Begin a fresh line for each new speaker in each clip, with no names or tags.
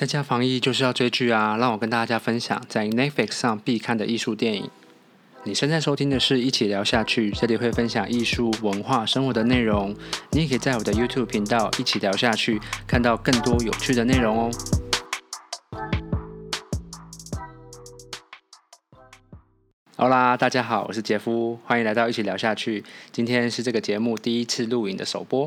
在家防疫就是要追剧啊！让我跟大家分享在 Netflix 上必看的艺术电影。你现在收听的是一起聊下去，这里会分享艺术、文化、生活的内容。你也可以在我的 YouTube 频道一起聊下去，看到更多有趣的内容哦。好啦，大家好，我是杰夫，欢迎来到一起聊下去。今天是这个节目第一次录影的首播。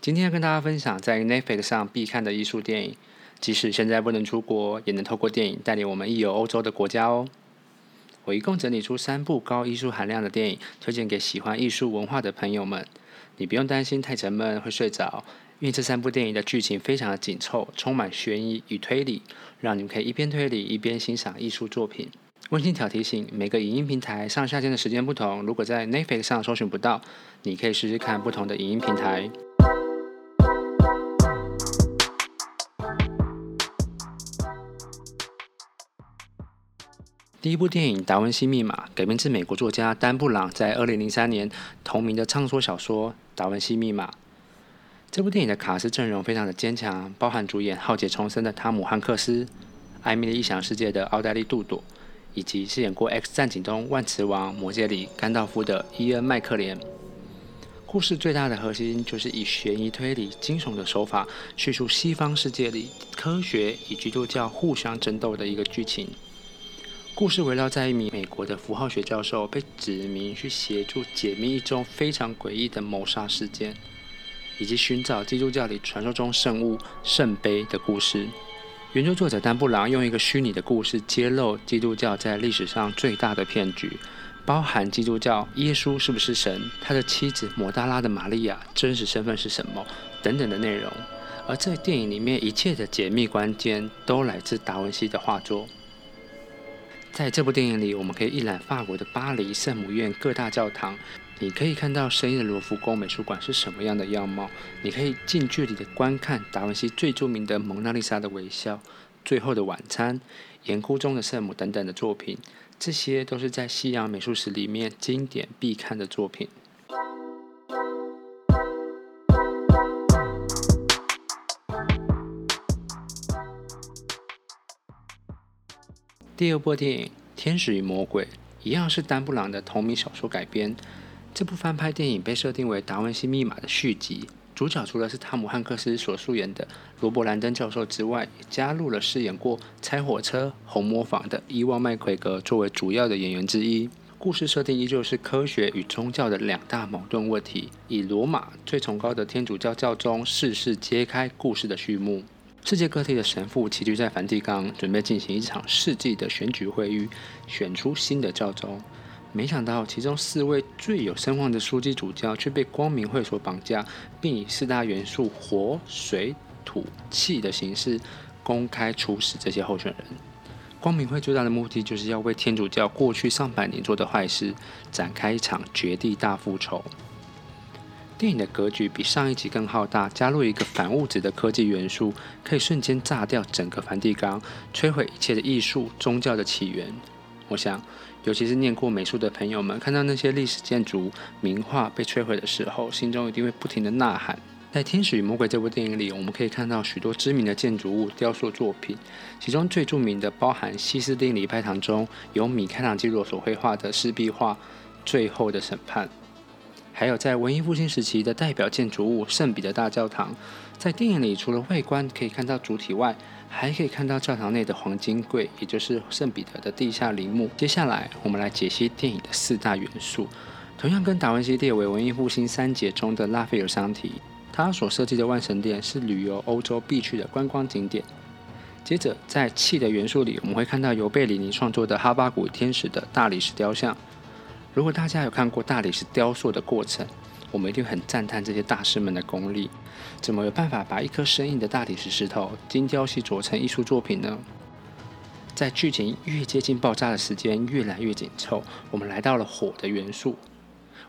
今天要跟大家分享在 Netflix 上必看的艺术电影。即使现在不能出国，也能透过电影带领我们一游欧洲的国家哦。我一共整理出三部高艺术含量的电影，推荐给喜欢艺术文化的朋友们。你不用担心太沉闷会睡着，因为这三部电影的剧情非常的紧凑，充满悬疑与推理，让你们可以一边推理一边欣赏艺术作品。温馨小提醒：每个影音平台上下线的时间不同，如果在 Netflix 上搜寻不到，你可以试试看不同的影音平台。第一部电影《达文西密码》改编自美国作家丹布朗在二零零三年同名的畅销小说《达文西密码》。这部电影的卡司阵容非常的坚强，包含主演浩劫重生的汤姆汉克斯、《艾米丽异想世界》的奥黛丽杜朵，以及饰演过《X 战警》中万磁王、魔戒里甘道夫的伊恩麦克连。故事最大的核心就是以悬疑推理、惊悚的手法叙述西方世界里科学与基督教互相争斗的一个剧情。故事围绕在一名美国的符号学教授被指名去协助解密一宗非常诡异的谋杀事件，以及寻找基督教里传说中圣物圣杯的故事。原著作者丹布朗用一个虚拟的故事揭露基督教在历史上最大的骗局，包含基督教耶稣是不是神、他的妻子抹大拉的玛利亚真实身份是什么等等的内容。而在电影里面一切的解密关键都来自达文西的画作。在这部电影里，我们可以一览法国的巴黎圣母院各大教堂，你可以看到深夜的罗浮宫美术馆是什么样的样貌，你可以近距离的观看达文西最著名的蒙娜丽莎的微笑、最后的晚餐、岩窟中的圣母等等的作品，这些都是在西洋美术史里面经典必看的作品。第二部电影《天使与魔鬼》一样是丹布朗的同名小说改编。这部翻拍电影被设定为《达文西密码》的续集，主角除了是汤姆汉克斯所饰演的罗伯兰登教授之外，也加入了饰演过《拆火车》《红磨坊》的伊万麦奎格作为主要的演员之一。故事设定依旧是科学与宗教的两大矛盾问题，以罗马最崇高的天主教教宗逝世揭开故事的序幕。世界各地的神父齐聚在梵蒂冈，准备进行一场世纪的选举会议，选出新的教宗。没想到，其中四位最有声望的枢机主教却被光明会所绑架，并以四大元素火、水、土、气的形式公开处死这些候选人。光明会最大的目的，就是要为天主教过去上百年做的坏事展开一场绝地大复仇。电影的格局比上一集更浩大，加入一个反物质的科技元素，可以瞬间炸掉整个梵蒂冈，摧毁一切的艺术、宗教的起源。我想，尤其是念过美术的朋友们，看到那些历史建筑、名画被摧毁的时候，心中一定会不停地呐喊。在《天使与魔鬼》这部电影里，我们可以看到许多知名的建筑物、雕塑作品，其中最著名的包含西斯丁礼拜堂中由米开朗基罗所绘画的湿壁画《最后的审判》。还有在文艺复兴时期的代表建筑物圣彼得大教堂，在电影里除了外观可以看到主体外，还可以看到教堂内的黄金柜，也就是圣彼得的地下陵墓。接下来我们来解析电影的四大元素，同样跟达文西列为文艺复兴三杰中的拉斐尔相提，他所设计的万神殿是旅游欧洲必去的观光景点。接着在气的元素里，我们会看到由贝里尼创作的哈巴谷天使的大理石雕像。如果大家有看过大理石雕塑的过程，我们一定很赞叹这些大师们的功力。怎么有办法把一颗生硬的大理石石头精雕细琢成艺术作品呢？在剧情越接近爆炸的时间越来越紧凑，我们来到了火的元素。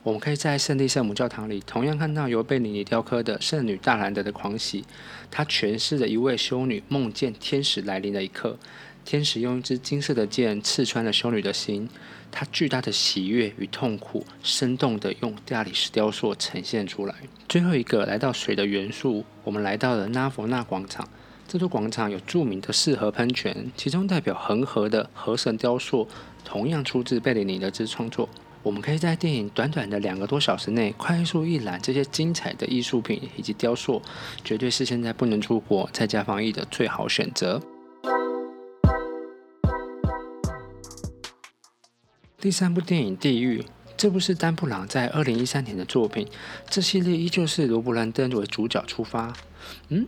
我们可以在圣地圣母教堂里同样看到由贝里尼雕刻的圣女大兰德的狂喜，她诠释了一位修女梦见天使来临的一刻。天使用一支金色的剑刺穿了修女的心，她巨大的喜悦与痛苦，生动地用大理石雕塑呈现出来。最后一个来到水的元素，我们来到了拉佛纳广场，这座广场有著名的四合喷泉，其中代表恒河的河神雕塑，同样出自贝里尼的之创作。我们可以在电影短短的两个多小时内，快速一览这些精彩的艺术品以及雕塑，绝对是现在不能出国在家防疫的最好选择。第三部电影《地狱》，这部是丹布朗在二零一三年的作品，这系列依旧是罗伯·兰登为主角出发。嗯，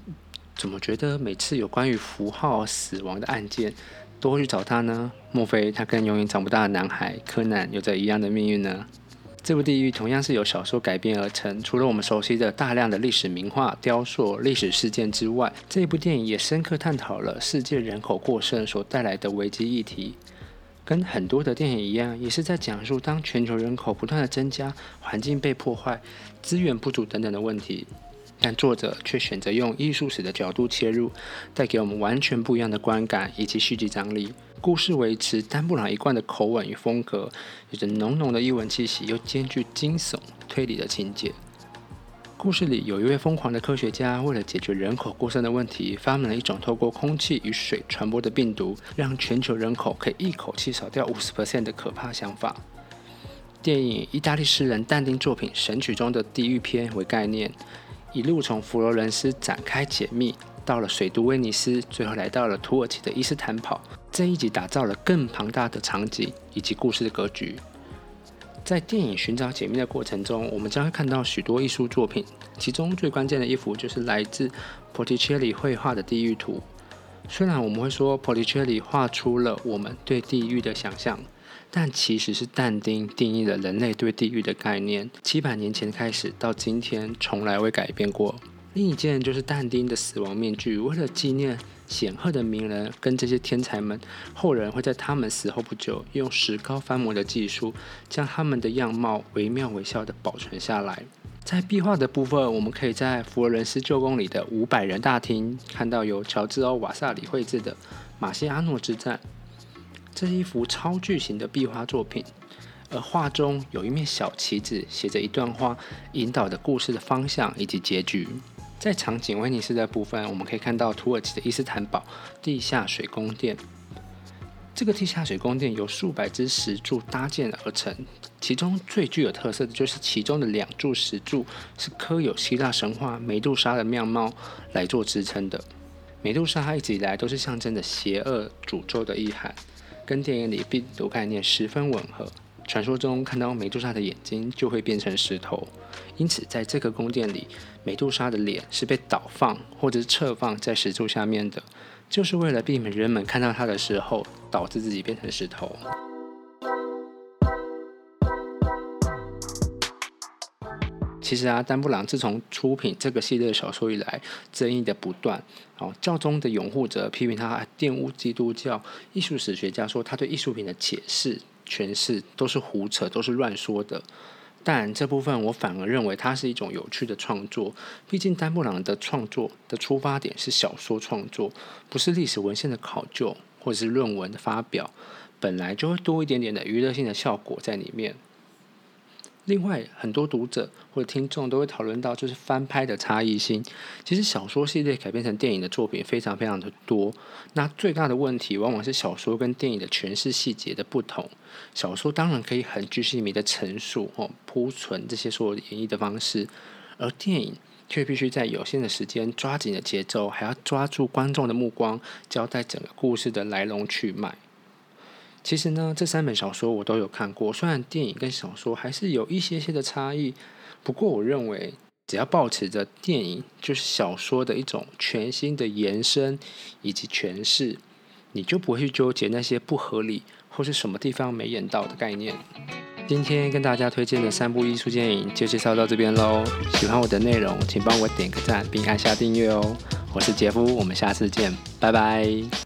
怎么觉得每次有关于符号死亡的案件，都会去找他呢？莫非他跟永远长不大的男孩柯南有着一样的命运呢？这部《地狱》同样是由小说改编而成，除了我们熟悉的大量的历史名画、雕塑、历史事件之外，这部电影也深刻探讨了世界人口过剩所带来的危机议题。跟很多的电影一样，也是在讲述当全球人口不断的增加、环境被破坏、资源不足等等的问题。但作者却选择用艺术史的角度切入，带给我们完全不一样的观感以及戏剧张力。故事维持丹布朗一贯的口吻与风格，有着浓浓的异文气息，又兼具惊悚推理的情节。故事里有一位疯狂的科学家，为了解决人口过剩的问题，发明了一种透过空气与水传播的病毒，让全球人口可以一口气少掉五十 percent 的可怕想法。电影意大利诗人但丁作品《神曲》中的地狱篇为概念。一路从佛罗伦斯展开解密，到了水都威尼斯，最后来到了土耳其的伊斯坦堡。这一集打造了更庞大的场景以及故事的格局。在电影寻找解密的过程中，我们将会看到许多艺术作品，其中最关键的一幅就是来自波提切利绘画的地狱图。虽然我们会说波提切利画出了我们对地狱的想象。但其实是但丁定义了人类对地狱的概念，七百年前开始到今天从来未改变过。另一件就是但丁的死亡面具，为了纪念显赫的名人跟这些天才们，后人会在他们死后不久，用石膏翻模的技术，将他们的样貌惟妙惟肖地保存下来。在壁画的部分，我们可以在佛罗伦斯旧宫里的五百人大厅看到由乔治欧瓦萨里绘制的《马西阿诺之战》。这是一幅超巨型的壁画作品，而画中有一面小旗子，写着一段话，引导着故事的方向以及结局。在场景威尼斯的部分，我们可以看到土耳其的伊斯坦堡地下水宫殿。这个地下水宫殿由数百支石柱搭建而成，其中最具有特色的就是其中的两柱石柱是刻有希腊神话梅杜莎的面貌来做支撑的。梅杜莎一直以来都是象征着邪恶、诅咒的意涵。跟电影里病毒概念十分吻合。传说中看到美杜莎的眼睛就会变成石头，因此在这个宫殿里，美杜莎的脸是被倒放或者侧放在石柱下面的，就是为了避免人们看到它的时候导致自己变成石头。其实啊，丹布朗自从出品这个系列小说以来，争议的不断。哦，教宗的拥护者批评他玷污基督教，艺术史学家说他对艺术品的解释、诠释都是胡扯，都是乱说的。但这部分我反而认为它是一种有趣的创作。毕竟丹布朗的创作的出发点是小说创作，不是历史文献的考究或者是论文的发表，本来就会多一点点的娱乐性的效果在里面。另外，很多读者或者听众都会讨论到，就是翻拍的差异性。其实小说系列改编成电影的作品非常非常的多。那最大的问题往往是小说跟电影的诠释细节的不同。小说当然可以很巨细靡遗的陈述或铺陈这些所有演绎的方式，而电影却必须在有限的时间抓紧的节奏，还要抓住观众的目光，交代整个故事的来龙去脉。其实呢，这三本小说我都有看过。虽然电影跟小说还是有一些些的差异，不过我认为，只要保持着电影就是小说的一种全新的延伸以及诠释，你就不会去纠结那些不合理或是什么地方没演到的概念。今天跟大家推荐的三部艺术电影就介绍到这边喽。喜欢我的内容，请帮我点个赞并按下订阅哦。我是杰夫，我们下次见，拜拜。